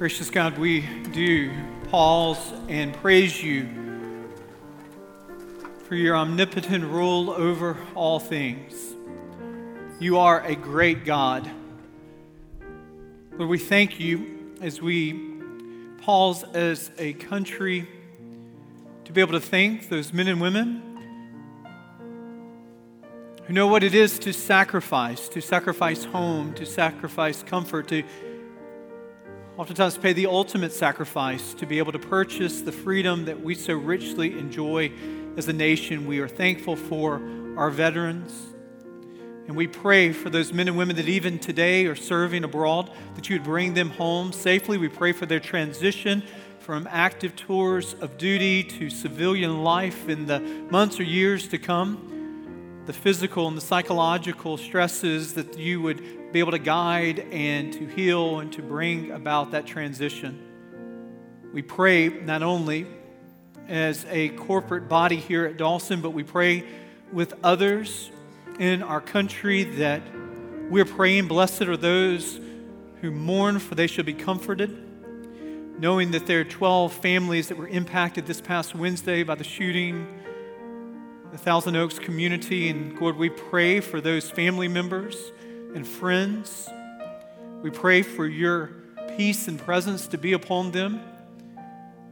Gracious God, we do pause and praise you for your omnipotent rule over all things. You are a great God. Lord, we thank you as we pause as a country to be able to thank those men and women who know what it is to sacrifice, to sacrifice home, to sacrifice comfort, to oftentimes pay the ultimate sacrifice to be able to purchase the freedom that we so richly enjoy as a nation. We are thankful for our veterans. And we pray for those men and women that even today are serving abroad, that you would bring them home safely. We pray for their transition from active tours of duty to civilian life in the months or years to come the physical and the psychological stresses that you would be able to guide and to heal and to bring about that transition. We pray not only as a corporate body here at Dawson, but we pray with others in our country that we're praying, blessed are those who mourn, for they shall be comforted. Knowing that there are 12 families that were impacted this past Wednesday by the shooting the Thousand Oaks community. And Lord, we pray for those family members and friends. We pray for your peace and presence to be upon them.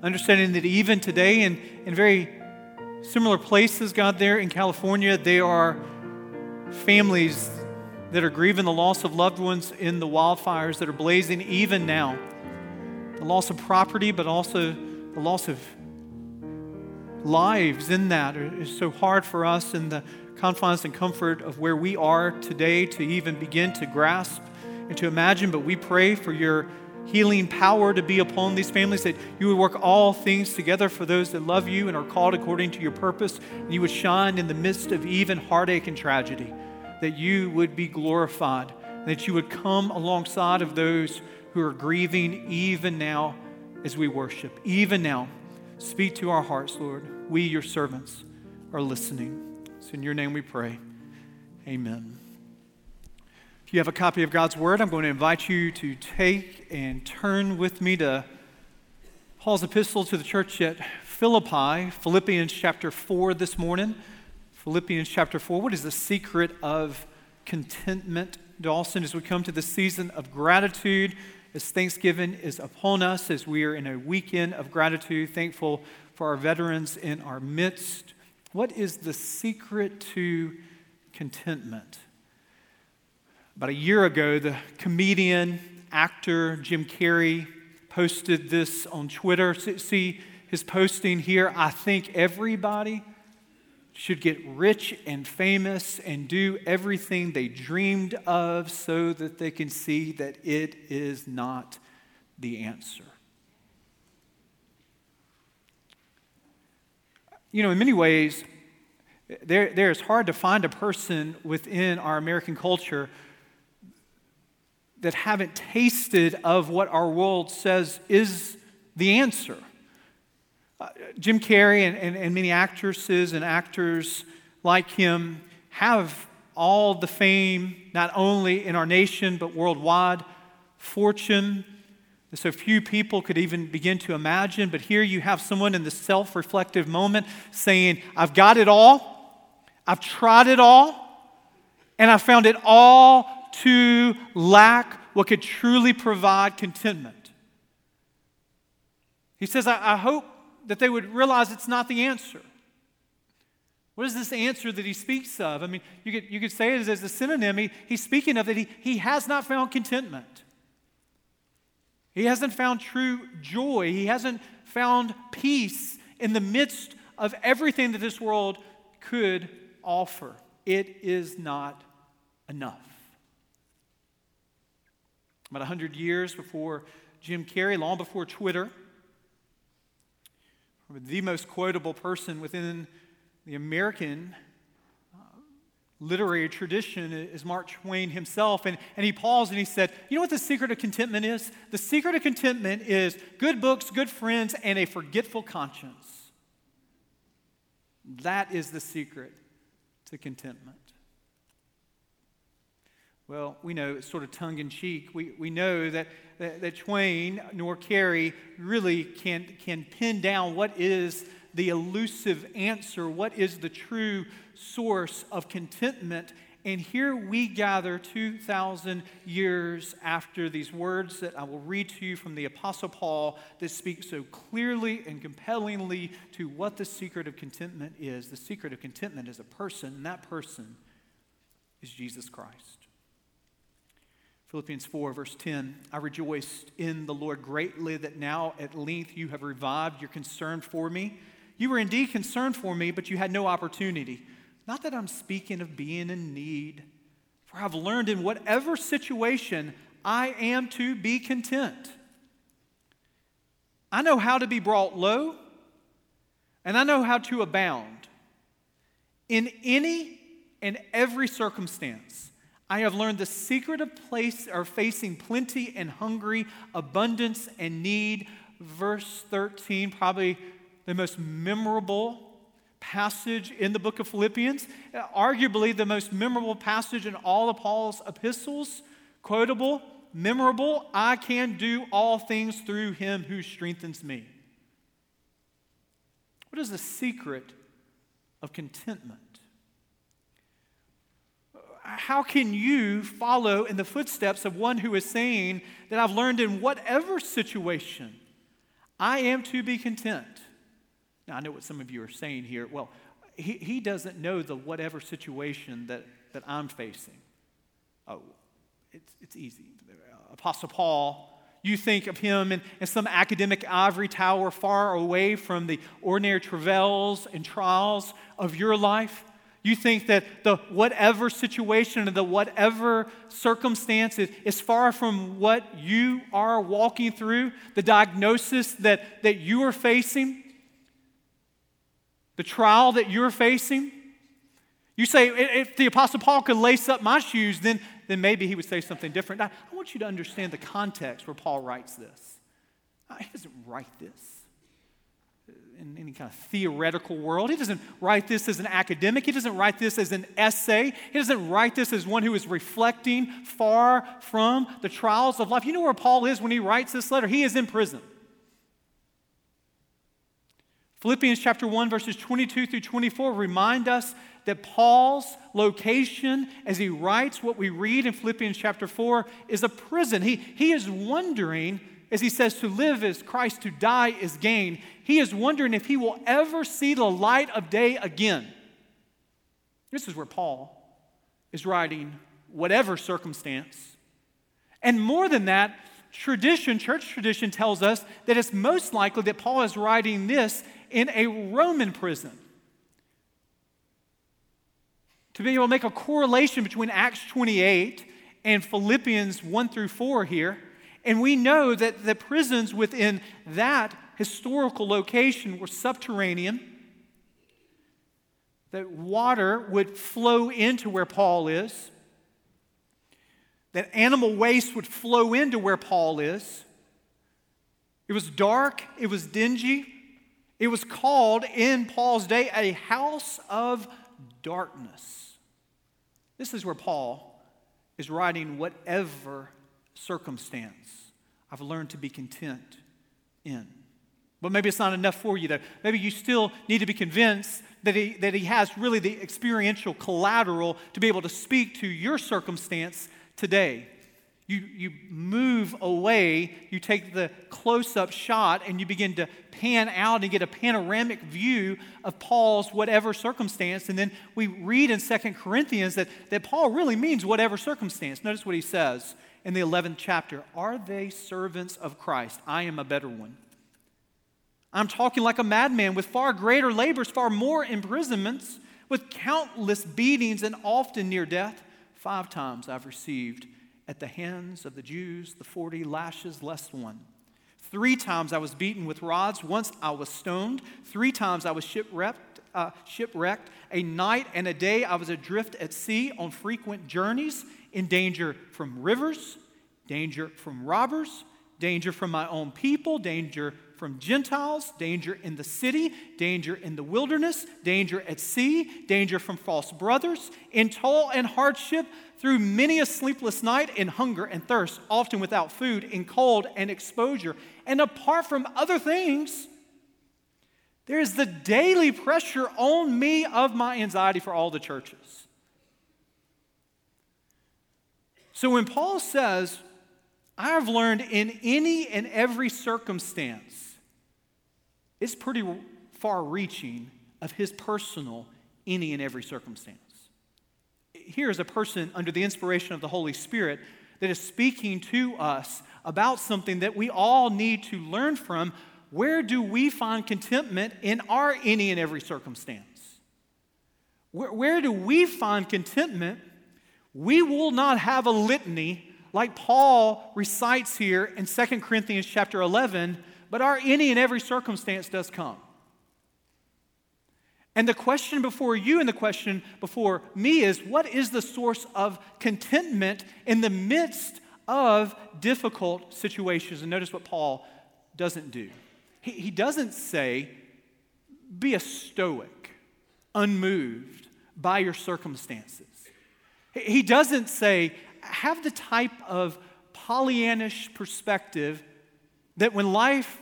Understanding that even today, in, in very similar places, God, there in California, there are families that are grieving the loss of loved ones in the wildfires that are blazing even now. The loss of property, but also the loss of lives in that. It's so hard for us in the confines and comfort of where we are today to even begin to grasp and to imagine. But we pray for your healing power to be upon these families, that you would work all things together for those that love you and are called according to your purpose, and you would shine in the midst of even heartache and tragedy, that you would be glorified, that you would come alongside of those who are grieving even now as we worship, even now Speak to our hearts, Lord. We, your servants, are listening. It's in your name we pray. Amen. If you have a copy of God's Word, I'm going to invite you to take and turn with me to Paul's epistle to the church at Philippi, Philippians chapter 4 this morning. Philippians chapter 4. What is the secret of contentment, Dawson, as we come to the season of gratitude? as Thanksgiving is upon us, as we are in a weekend of gratitude, thankful for our veterans in our midst. What is the secret to contentment? About a year ago, the comedian, actor Jim Carrey posted this on Twitter. See his posting here. I think everybody should get rich and famous and do everything they dreamed of so that they can see that it is not the answer. You know, in many ways, there, there is hard to find a person within our American culture that haven't tasted of what our world says is the answer. Uh, Jim Carrey and, and, and many actresses and actors like him have all the fame, not only in our nation, but worldwide, fortune so few people could even begin to imagine. But here you have someone in the self reflective moment saying, I've got it all, I've tried it all, and I found it all to lack what could truly provide contentment. He says, I, I hope that they would realize it's not the answer. What is this answer that he speaks of? I mean, you could, you could say it as a synonym. He, he's speaking of that he, he has not found contentment. He hasn't found true joy. He hasn't found peace in the midst of everything that this world could offer. It is not enough. About 100 years before Jim Carrey, long before Twitter, the most quotable person within the American literary tradition is Mark Twain himself. And, and he paused and he said, You know what the secret of contentment is? The secret of contentment is good books, good friends, and a forgetful conscience. That is the secret to contentment. Well, we know it's sort of tongue in cheek. We, we know that, that, that Twain nor Carrey really can, can pin down what is the elusive answer, what is the true source of contentment. And here we gather 2,000 years after these words that I will read to you from the Apostle Paul that speak so clearly and compellingly to what the secret of contentment is. The secret of contentment is a person, and that person is Jesus Christ. Philippians 4, verse 10 I rejoiced in the Lord greatly that now at length you have revived your concern for me. You were indeed concerned for me, but you had no opportunity. Not that I'm speaking of being in need, for I've learned in whatever situation I am to be content. I know how to be brought low, and I know how to abound. In any and every circumstance, I have learned the secret of place or facing plenty and hungry, abundance and need. Verse 13, probably the most memorable passage in the book of Philippians, arguably the most memorable passage in all of Paul's epistles, quotable, memorable. I can do all things through him who strengthens me. What is the secret of contentment? How can you follow in the footsteps of one who is saying that I've learned in whatever situation I am to be content? Now, I know what some of you are saying here. Well, he, he doesn't know the whatever situation that, that I'm facing. Oh, it's, it's easy. Apostle Paul, you think of him in, in some academic ivory tower far away from the ordinary travails and trials of your life. You think that the whatever situation or the whatever circumstance is, is far from what you are walking through, the diagnosis that, that you are facing the trial that you're facing. You say, if the Apostle Paul could lace up my shoes, then, then maybe he would say something different. Now, I want you to understand the context where Paul writes this. Uh, he doesn't write this in any kind of theoretical world. He doesn't write this as an academic. He doesn't write this as an essay. He doesn't write this as one who is reflecting far from the trials of life. You know where Paul is when he writes this letter? He is in prison. Philippians chapter 1, verses 22 through 24 remind us that Paul's location as he writes what we read in Philippians chapter 4 is a prison. He, he is wondering, as he says, to live is Christ, to die is gain. He is wondering if he will ever see the light of day again. This is where Paul is writing, whatever circumstance. And more than that, tradition, church tradition tells us that it's most likely that Paul is writing this in a Roman prison. To be able to make a correlation between Acts 28 and Philippians 1 through 4 here, and we know that the prisons within that historical location were subterranean, that water would flow into where Paul is, that animal waste would flow into where Paul is. It was dark, it was dingy, it was called in Paul's day a house of darkness. This is where Paul is writing whatever circumstance I've learned to be content in. But maybe it's not enough for you, though. Maybe you still need to be convinced that he, that he has really the experiential collateral to be able to speak to your circumstance today. You, you move away, you take the close up shot, and you begin to pan out and get a panoramic view of Paul's whatever circumstance. And then we read in Second Corinthians that, that Paul really means whatever circumstance. Notice what he says in the 11th chapter Are they servants of Christ? I am a better one. I'm talking like a madman with far greater labors, far more imprisonments, with countless beatings, and often near death. Five times I've received at the hands of the Jews the 40 lashes less one. Three times I was beaten with rods. Once I was stoned. Three times I was shipwrecked. Uh, shipwrecked. A night and a day I was adrift at sea on frequent journeys, in danger from rivers, danger from robbers, danger from my own people, danger from Gentiles, danger in the city, danger in the wilderness, danger at sea, danger from false brothers, in toil and hardship, through many a sleepless night, in hunger and thirst, often without food, in cold and exposure. And apart from other things, there is the daily pressure on me of my anxiety for all the churches. So when Paul says, I have learned in any and every circumstance, it's pretty far reaching of his personal any and every circumstance. Here is a person under the inspiration of the Holy Spirit that is speaking to us about something that we all need to learn from. Where do we find contentment in our any and every circumstance? Where, where do we find contentment? We will not have a litany like Paul recites here in 2 Corinthians chapter 11, but our any and every circumstance does come. And the question before you and the question before me is what is the source of contentment in the midst of difficult situations? And notice what Paul doesn't do. He, he doesn't say, be a stoic, unmoved by your circumstances. He doesn't say, have the type of Pollyannish perspective that when life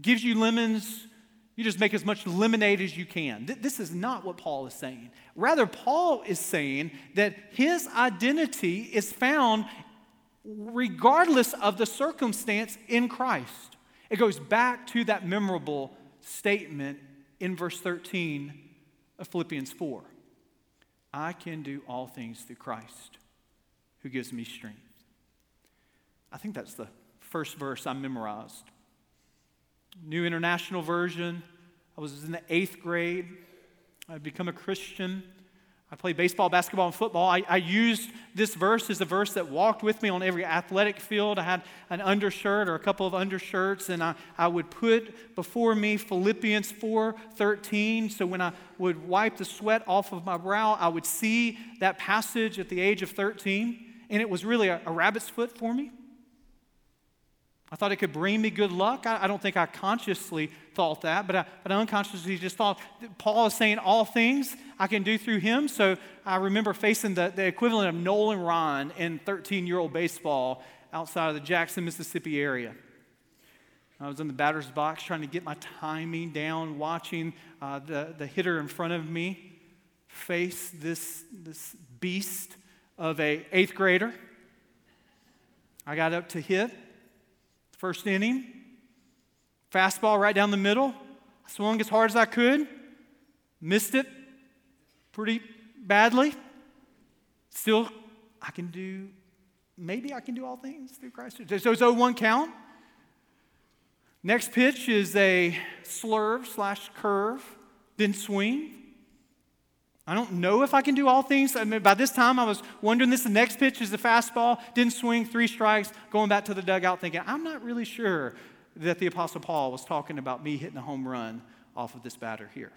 gives you lemons, you just make as much lemonade as you can. This is not what Paul is saying. Rather, Paul is saying that his identity is found regardless of the circumstance in Christ. It goes back to that memorable statement in verse 13 of Philippians 4 I can do all things through Christ who gives me strength. I think that's the first verse I memorized. New International Version. I was in the eighth grade. I'd become a Christian. I played baseball, basketball, and football. I, I, used this verse as a verse that walked with me on every athletic field. I had an undershirt or a couple of undershirts, and I, I would put before me Philippians 4:13. So when I would wipe the sweat off of my brow, I would see that passage at the age of 13 and it was really a, a rabbit's foot for me. I thought it could bring me good luck. I, I don't think I consciously thought that, but I, but I unconsciously just thought Paul is saying all things I can do through him. So I remember facing the, the equivalent of Nolan Ryan in 13 year old baseball outside of the Jackson, Mississippi area. I was in the batter's box trying to get my timing down, watching uh, the, the hitter in front of me face this, this beast of a eighth grader. I got up to hit, first inning, fastball right down the middle. I swung as hard as I could, missed it pretty badly. Still, I can do, maybe I can do all things through Christ. So it's 0 1 count. Next pitch is a slurve slash curve, then swing. I don't know if I can do all things. I mean, by this time, I was wondering this. The next pitch is the fastball, didn't swing, three strikes, going back to the dugout thinking, I'm not really sure that the Apostle Paul was talking about me hitting a home run off of this batter here.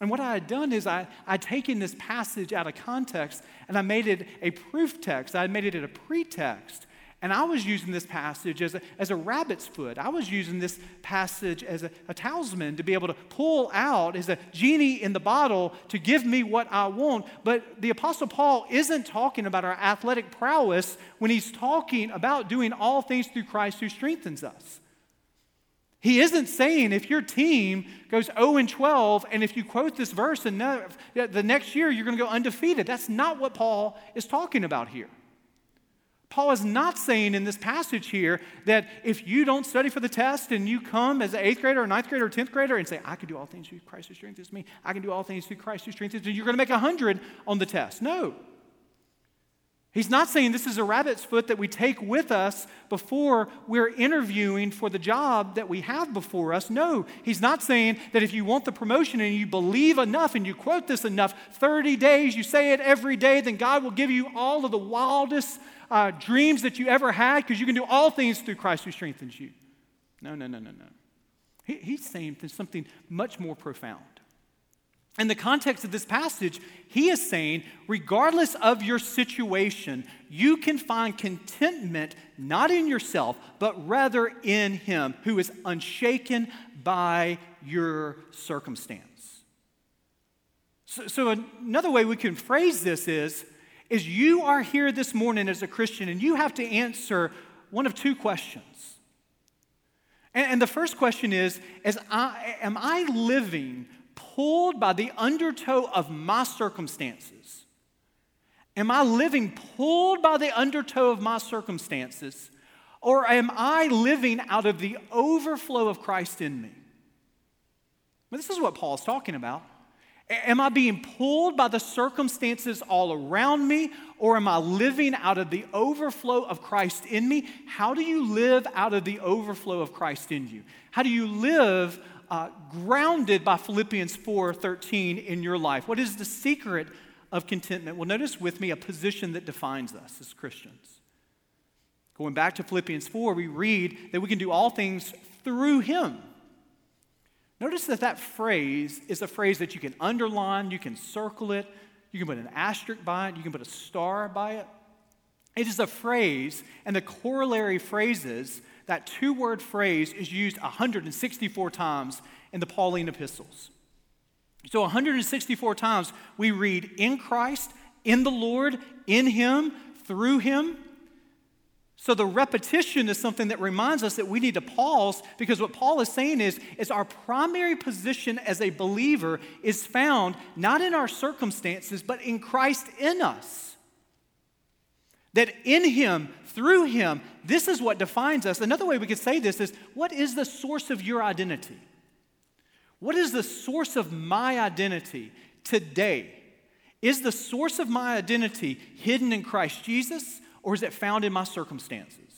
And what I had done is I, I'd taken this passage out of context and I made it a proof text. I made it a pretext and I was using this passage as a, as a rabbit's foot. I was using this passage as a, a talisman to be able to pull out as a genie in the bottle to give me what I want. But the Apostle Paul isn't talking about our athletic prowess when he's talking about doing all things through Christ who strengthens us. He isn't saying if your team goes 0 and 12, and if you quote this verse, and the next year you're going to go undefeated. That's not what Paul is talking about here. Paul is not saying in this passage here that if you don't study for the test and you come as an eighth grader or ninth grader or tenth grader and say, I can do all things through Christ who strengthens me, I can do all things through Christ who strengthens me, you're going to make a hundred on the test. No. He's not saying this is a rabbit's foot that we take with us before we're interviewing for the job that we have before us. No, he's not saying that if you want the promotion and you believe enough and you quote this enough, 30 days, you say it every day, then God will give you all of the wildest uh, dreams that you ever had because you can do all things through Christ who strengthens you. No, no, no, no, no. He, he's saying something much more profound. in the context of this passage, he is saying, regardless of your situation, you can find contentment not in yourself, but rather in him who is unshaken by your circumstance. So, so another way we can phrase this is, is you are here this morning as a Christian and you have to answer one of two questions. And, and the first question is, is I, am I living pulled by the undertow of my circumstances? Am I living pulled by the undertow of my circumstances? Or am I living out of the overflow of Christ in me? Well, this is what Paul's talking about. Am I being pulled by the circumstances all around me, or am I living out of the overflow of Christ in me? How do you live out of the overflow of Christ in you? How do you live uh, grounded by Philippians 4 13 in your life? What is the secret of contentment? Well, notice with me a position that defines us as Christians. Going back to Philippians 4, we read that we can do all things through Him Notice that that phrase is a phrase that you can underline, you can circle it, you can put an asterisk by it, you can put a star by it. It is a phrase, and the corollary phrases, that two word phrase is used 164 times in the Pauline epistles. So, 164 times we read in Christ, in the Lord, in Him, through Him. So the repetition is something that reminds us that we need to pause because what Paul is saying is, is our primary position as a believer is found not in our circumstances, but in Christ in us. That in Him, through Him, this is what defines us. Another way we could say this is what is the source of your identity? What is the source of my identity today? Is the source of my identity hidden in Christ Jesus? Or is it found in my circumstances?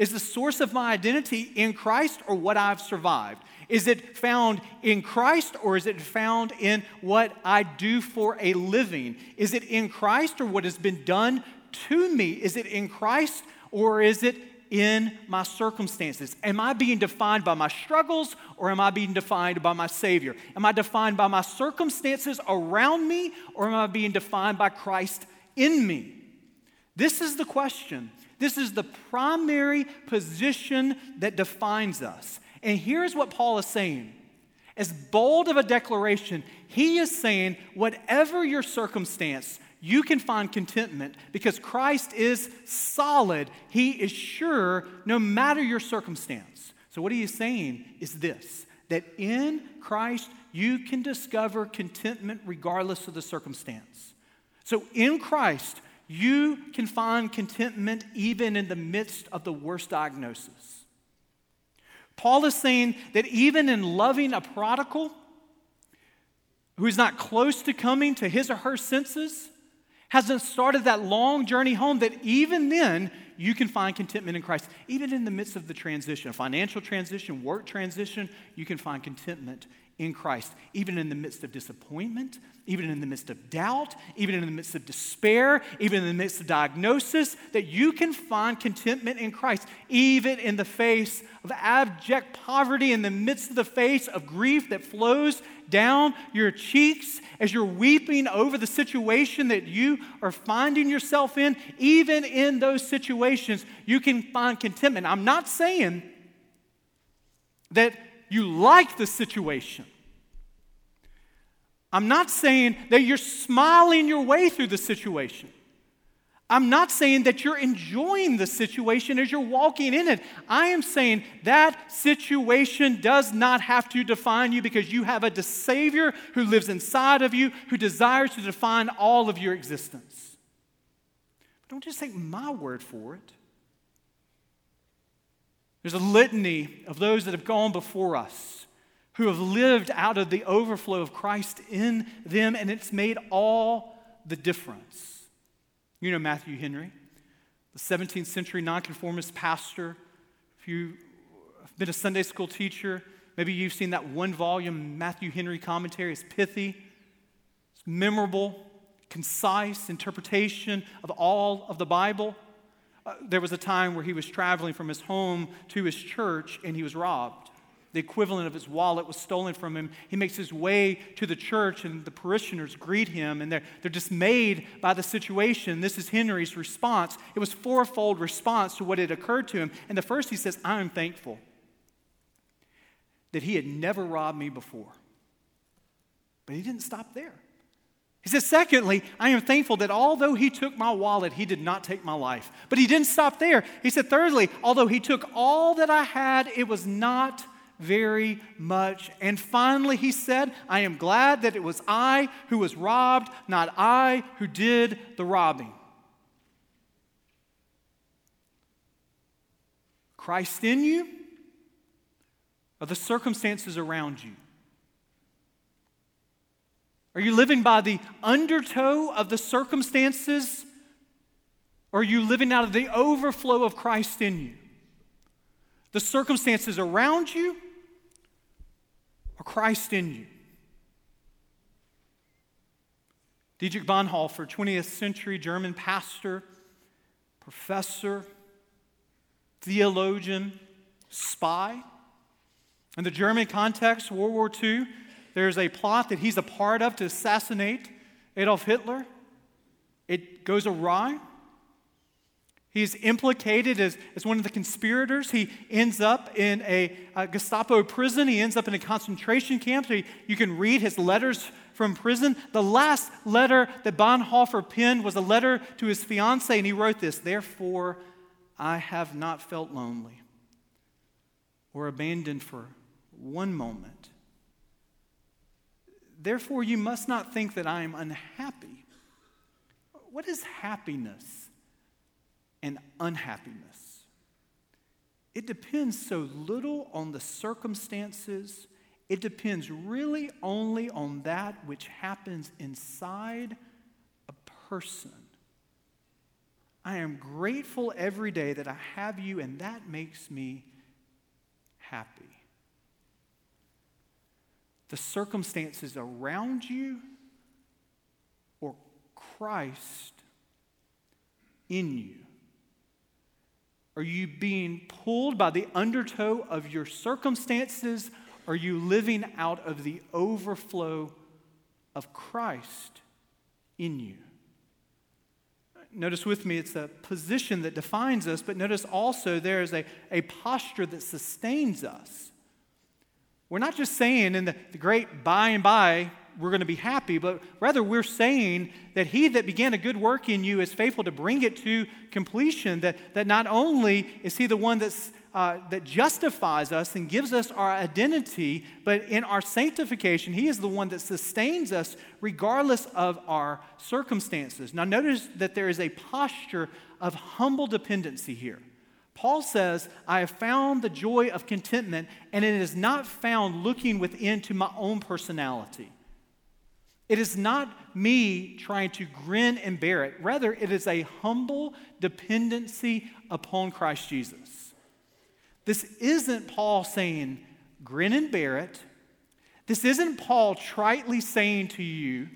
Is the source of my identity in Christ or what I've survived? Is it found in Christ or is it found in what I do for a living? Is it in Christ or what has been done to me? Is it in Christ or is it in my circumstances? Am I being defined by my struggles or am I being defined by my Savior? Am I defined by my circumstances around me or am I being defined by Christ in me? This is the question. This is the primary position that defines us. And here's what Paul is saying. As bold of a declaration, he is saying, whatever your circumstance, you can find contentment because Christ is solid. He is sure no matter your circumstance. So, what he is saying is this that in Christ, you can discover contentment regardless of the circumstance. So, in Christ, you can find contentment even in the midst of the worst diagnosis. Paul is saying that even in loving a prodigal who is not close to coming to his or her senses, hasn't started that long journey home, that even then you can find contentment in Christ. Even in the midst of the transition, financial transition, work transition, you can find contentment in Christ, even in the midst of disappointment, even in the midst of doubt, even in the midst of despair, even in the midst of diagnosis, that you can find contentment in Christ, even in the face of abject poverty, in the midst of the face of grief that flows down your cheeks as you're weeping over the situation that you are finding yourself in. Even in those situations, you can find contentment. I'm not saying that you like the situation. I'm not saying that you're smiling your way through the situation. I'm not saying that you're enjoying the situation as you're walking in it. I am saying that situation does not have to define you because you have a Savior who lives inside of you who desires to define all of your existence. Don't just take my word for it. There's a litany of those that have gone before us who have lived out of the overflow of Christ in them, and it's made all the difference. You know Matthew Henry, the 17th century nonconformist pastor. If you've been a Sunday school teacher, maybe you've seen that one volume Matthew Henry commentary. It's pithy, it's memorable, concise interpretation of all of the Bible. Uh, there was a time where he was traveling from his home to his church and he was robbed. the equivalent of his wallet was stolen from him. He makes his way to the church, and the parishioners greet him, and they're, they're dismayed by the situation. This is Henry's response. It was fourfold response to what had occurred to him. And the first, he says, I am thankful that he had never robbed me before. But he didn't stop there. He says, secondly, I am thankful that although he took my wallet, he did not take my life. But he didn't stop there. He said, thirdly, although he took all that I had, it was not very much. And finally, he said, I am glad that it was I who was robbed, not I who did the robbing. Christ in you or the circumstances around you? Are you living by the undertow of the circumstances? Or are you living out of the overflow of Christ in you? The circumstances around you or Christ in you? Dietrich Bonhoeffer, 20th century German pastor, professor, theologian, spy. In the German context, World War II, there's a plot that he's a part of to assassinate Adolf Hitler. It goes awry. He's implicated as, as one of the conspirators. He ends up in a, a Gestapo prison. He ends up in a concentration camp. So you can read his letters from prison. The last letter that Bonhoeffer penned was a letter to his fiancee, and he wrote this Therefore, I have not felt lonely or abandoned for one moment. Therefore, you must not think that I am unhappy. What is happiness and unhappiness? It depends so little on the circumstances. It depends really only on that which happens inside a person. I am grateful every day that I have you, and that makes me happy the circumstances around you or Christ in you? Are you being pulled by the undertow of your circumstances? Are you living out of the overflow of Christ in you? Notice with me, it's a position that defines us, but notice also there is a, a posture that sustains us. We're not just saying in the, the great by and by we're going to be happy, but rather we're saying that he that began a good work in you is faithful to bring it to completion. That, that not only is he the one that's, uh, that justifies us and gives us our identity, but in our sanctification, he is the one that sustains us regardless of our circumstances. Now, notice that there is a posture of humble dependency here. Paul says, I have found the joy of contentment, and it is not found looking within to my own personality. It is not me trying to grin and bear it. Rather, it is a humble dependency upon Christ Jesus. This isn't Paul saying, grin and bear it. This isn't Paul tritely saying to you,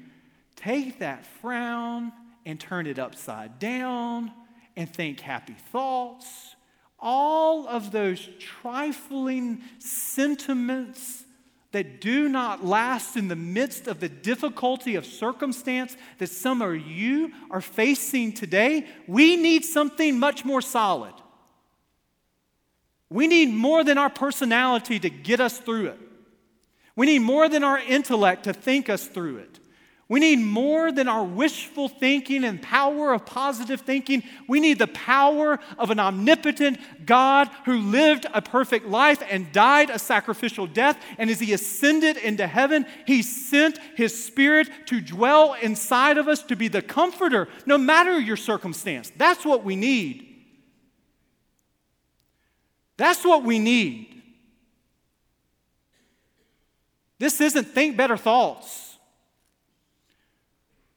take that frown and turn it upside down and think happy thoughts all of those trifling sentiments that do not last in the midst of the difficulty of circumstance that some of you are facing today, we need something much more solid. We need more than our personality to get us through it. We need more than our intellect to think us through it. We need more than our wishful thinking and power of positive thinking. We need the power of an omnipotent God who lived a perfect life and died a sacrificial death. And as he ascended into heaven, he sent his spirit to dwell inside of us to be the comforter, no matter your circumstance. That's what we need. That's what we need. This isn't think better thoughts.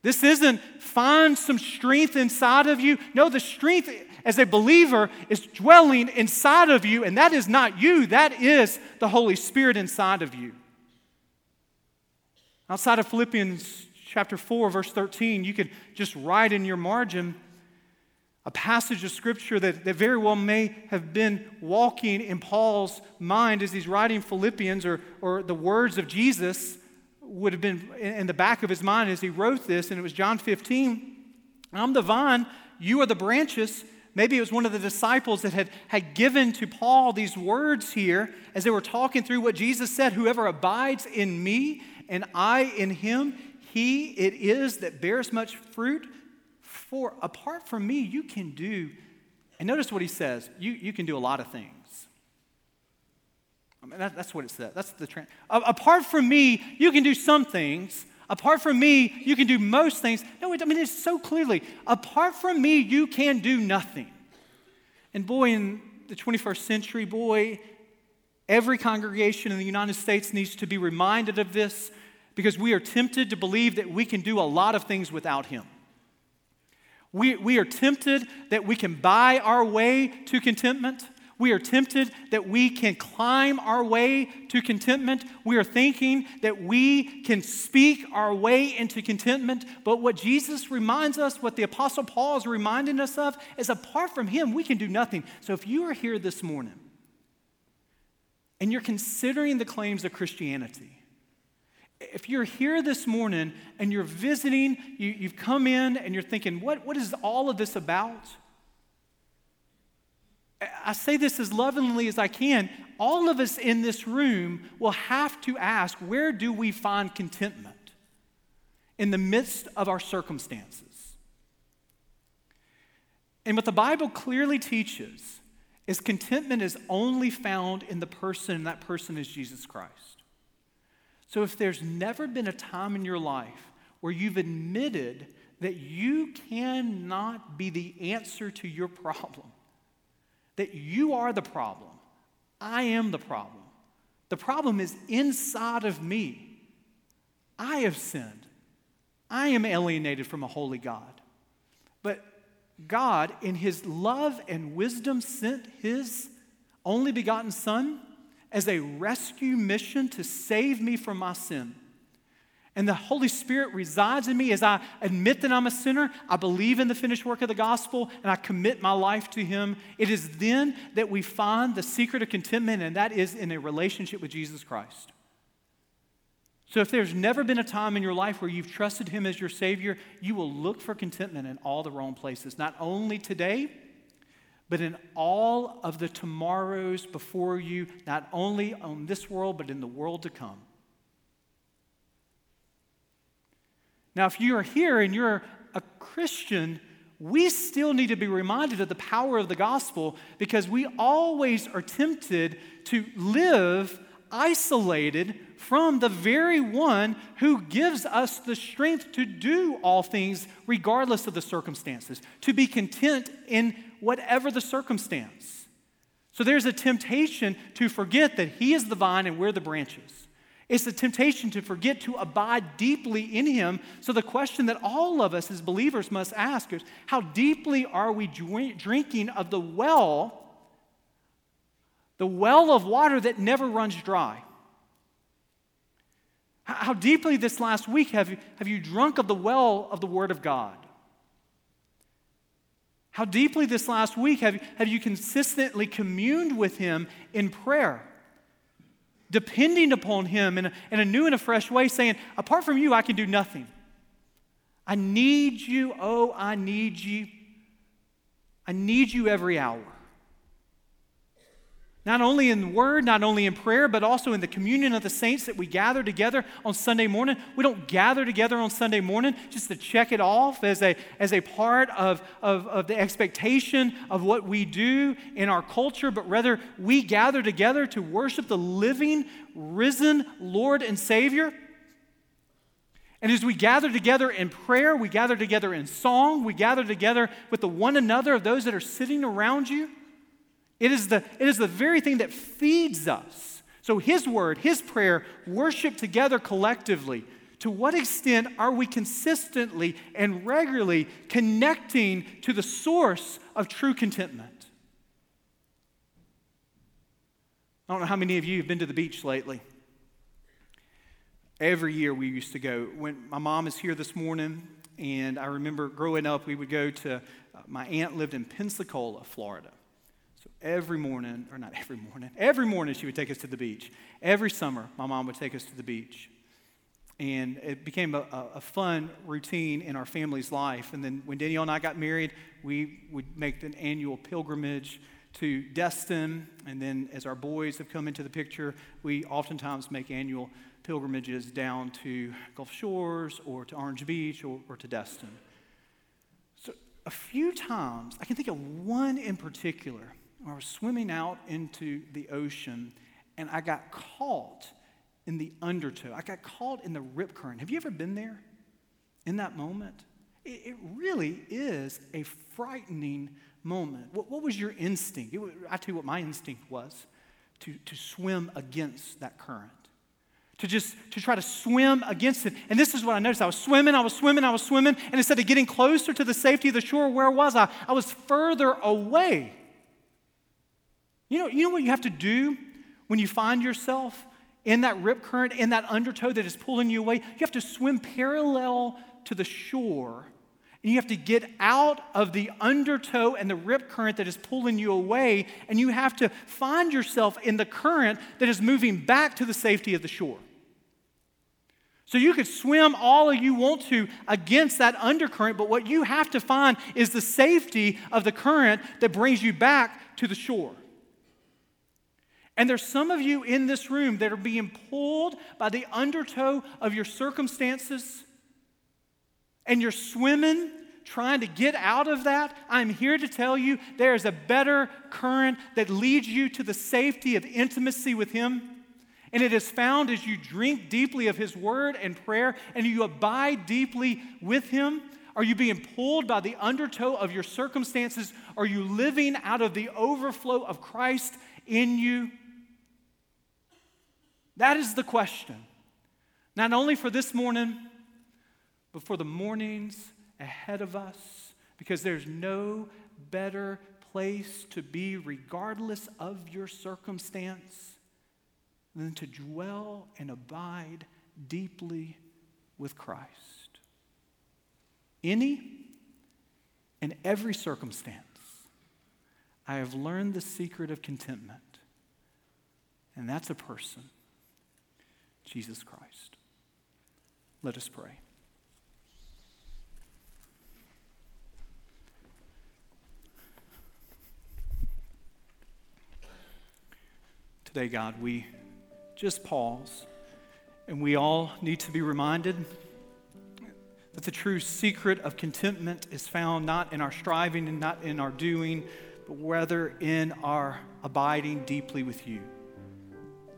This isn't find some strength inside of you. No, the strength as a believer is dwelling inside of you, and that is not you, that is the Holy Spirit inside of you. Outside of Philippians chapter 4, verse 13, you could just write in your margin a passage of scripture that, that very well may have been walking in Paul's mind as he's writing Philippians, or, or the words of Jesus would have been in the back of his mind as he wrote this, and it was John 15. I'm the vine, you are the branches. Maybe it was one of the disciples that had, had given to Paul these words here as they were talking through what Jesus said Whoever abides in me and I in him, he it is that bears much fruit. For apart from me, you can do, and notice what he says you, you can do a lot of things. Um, I mean, that, that's what it says. That's the trend. Apart from me, you can do some things. Apart from me, you can do most things. No, I mean, it's so clearly. Apart from me, you can do nothing. And boy, in the 21st century, boy, every congregation in the United States needs to be reminded of this because we are tempted to believe that we can do a lot of things without Him. We, we are tempted that we can buy our way to contentment. We are tempted that we can climb our way to contentment. We are thinking that we can speak our way into contentment. But what Jesus reminds us, what the Apostle Paul is reminding us of, is apart from Him, we can do nothing. So if you are here this morning and you're considering the claims of Christianity, if you're here this morning and you're visiting, you, have come in and you're thinking, what, what is all of this about? I say this as lovingly as I can. All of us in this room will have to ask where do we find contentment in the midst of our circumstances? And what the Bible clearly teaches is contentment is only found in the person, and that person is Jesus Christ. So if there's never been a time in your life where you've admitted that you cannot be the answer to your problem, that you are the problem, I am the problem. The problem is inside of me. I have sinned. I am alienated from a holy God. But God, in His love and wisdom, sent His only begotten Son as a rescue mission to save me from my sin. And the Holy Spirit resides in me as I admit that I'm a sinner, I believe in the finished work of the gospel, and I commit my life to Him. It is then that we find the secret of contentment, and that is in a relationship with Jesus Christ. So, if there's never been a time in your life where you've trusted Him as your Savior, you will look for contentment in all the wrong places, not only today but in all of the tomorrows before you, not only on this world, but in the world to come. Now, if you are here and you're a Christian, we still need to be reminded of the power of the gospel because we always are tempted to live isolated from the very one who gives us the strength to do all things regardless of the circumstances, to be content in whatever the circumstance. So there's a temptation to forget that He is the vine and we're the branches. It's the temptation to forget to abide deeply in Him. So the question that all of us as believers must ask is how deeply are we drinking of the well, the well of water that never runs dry? How deeply this last week have you, have you drunk of the well of the Word of God? How deeply this last week have, have you consistently communed with Him in prayer? Depending upon Him in a, in a new and a fresh way, saying, Apart from you, I can do nothing. I need you. Oh, I need you. I need you every hour. Not only in word, not only in prayer, but also in the communion of the saints that we gather together on Sunday morning. We don't gather together on Sunday morning just to check it off as a, as a part of, of, of the expectation of what we do in our culture, but rather we gather together to worship the living, risen Lord and Savior. And as we gather together in prayer, we gather together in song, we gather together with the one another of those that are sitting around you. It is, the, it is the very thing that feeds us. So, His word, His prayer, worship together collectively. To what extent are we consistently and regularly connecting to the source of true contentment? I don't know how many of you have been to the beach lately. Every year we used to go. When my mom is here this morning, and I remember growing up, we would go to uh, my aunt lived in Pensacola, Florida. Every morning, or not every morning, every morning she would take us to the beach. Every summer, my mom would take us to the beach. And it became a, a, fun routine in our family's life. And then when Danielle and I got married, we would make an annual pilgrimage to Destin. And then as our boys have come into the picture, we oftentimes make annual pilgrimages down to Gulf Shores or to Orange Beach or, or to Destin. So a few times, I can think of one in particular, I was swimming out into the ocean and I got caught in the undertow. I got caught in the rip current. Have you ever been there in that moment? It, it really is a frightening moment. What, what was your instinct? Was, I tell you what my instinct was to, to swim against that current. To just to try to swim against it. And this is what I noticed. I was swimming, I was swimming, I was swimming, and instead of getting closer to the safety of the shore, where was I? I was further away. You know, you know what you have to do when you find yourself in that rip current, in that undertow that is pulling you away? You have to swim parallel to the shore and you have to get out of the undertow and the rip current that is pulling you away, and you have to find yourself in the current that is moving back to the safety of the shore. So you could swim all you want to against that undercurrent, but what you have to find is the safety of the current that brings you back to the shore. And there's some of you in this room that are being pulled by the undertow of your circumstances and you're swimming trying to get out of that, I'm here to tell you there is a better current that leads you to the safety of intimacy with Him. And it is found as you drink deeply of His Word and prayer and you abide deeply with Him. Are you being pulled by the undertow of your circumstances? Are you living out of the overflow of Christ in you? That is the question. Not only for this morning, but for the mornings ahead of us, because there's no better place to be, regardless of your circumstance, than to dwell and abide deeply with Christ. Any and every circumstance, I have learned the secret of contentment, and that's a person, Jesus Christ. Let us pray. Today, God, we just pause and we all need to be reminded that the true secret of contentment is found not in our striving and not in our doing, but rather in our abiding deeply with you.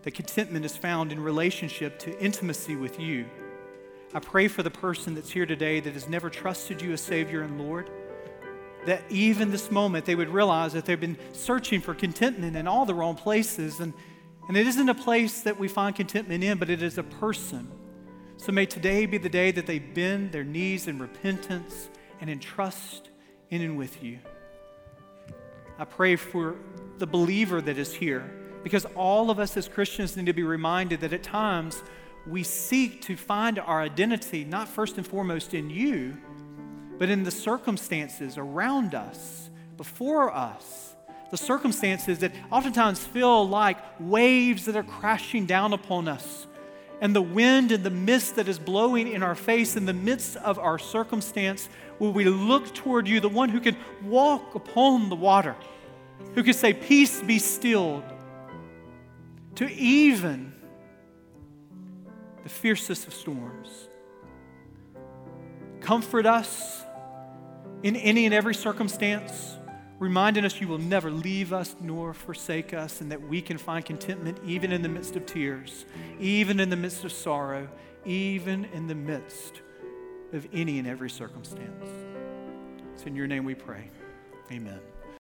That contentment is found in relationship to intimacy with you. I pray for the person that's here today that has never trusted you as Savior and Lord that even this moment they would realize that they've been searching for contentment in all the wrong places. And, and it isn't a place that we find contentment in, but it is a person. So may today be the day that they bend their knees in repentance and in trust in and with you. I pray for the believer that is here, because all of us as Christians need to be reminded that at times we seek to find our identity not first and foremost in you but in the circumstances around us, before us, the circumstances that oftentimes feel like waves that are crashing down upon us, and the wind and the mist that is blowing in our face in the midst of our circumstance, will we look toward you, the one who can walk upon the water, who can say, Peace be stilled, to even the fiercest of storms. Comfort us in any and every circumstance, reminding us you will never leave us nor forsake us, and that we can find contentment even in the midst of tears, even in the midst of sorrow, even in the midst of any and every circumstance. It's in your name we pray. Amen.